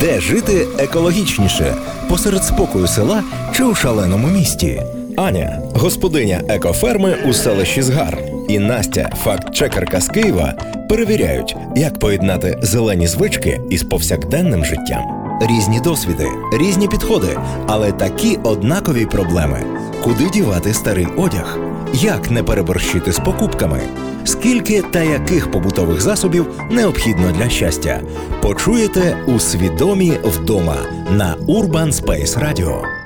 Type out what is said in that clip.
Де жити екологічніше посеред спокою села чи у шаленому місті? Аня, господиня екоферми у селищі Згар, і Настя, факт-чекерка з Києва, перевіряють, як поєднати зелені звички із повсякденним життям. Різні досвіди, різні підходи, але такі однакові проблеми: куди дівати старий одяг, як не переборщити з покупками, скільки та яких побутових засобів необхідно для щастя. Почуєте у свідомі вдома на Urban Space Radio.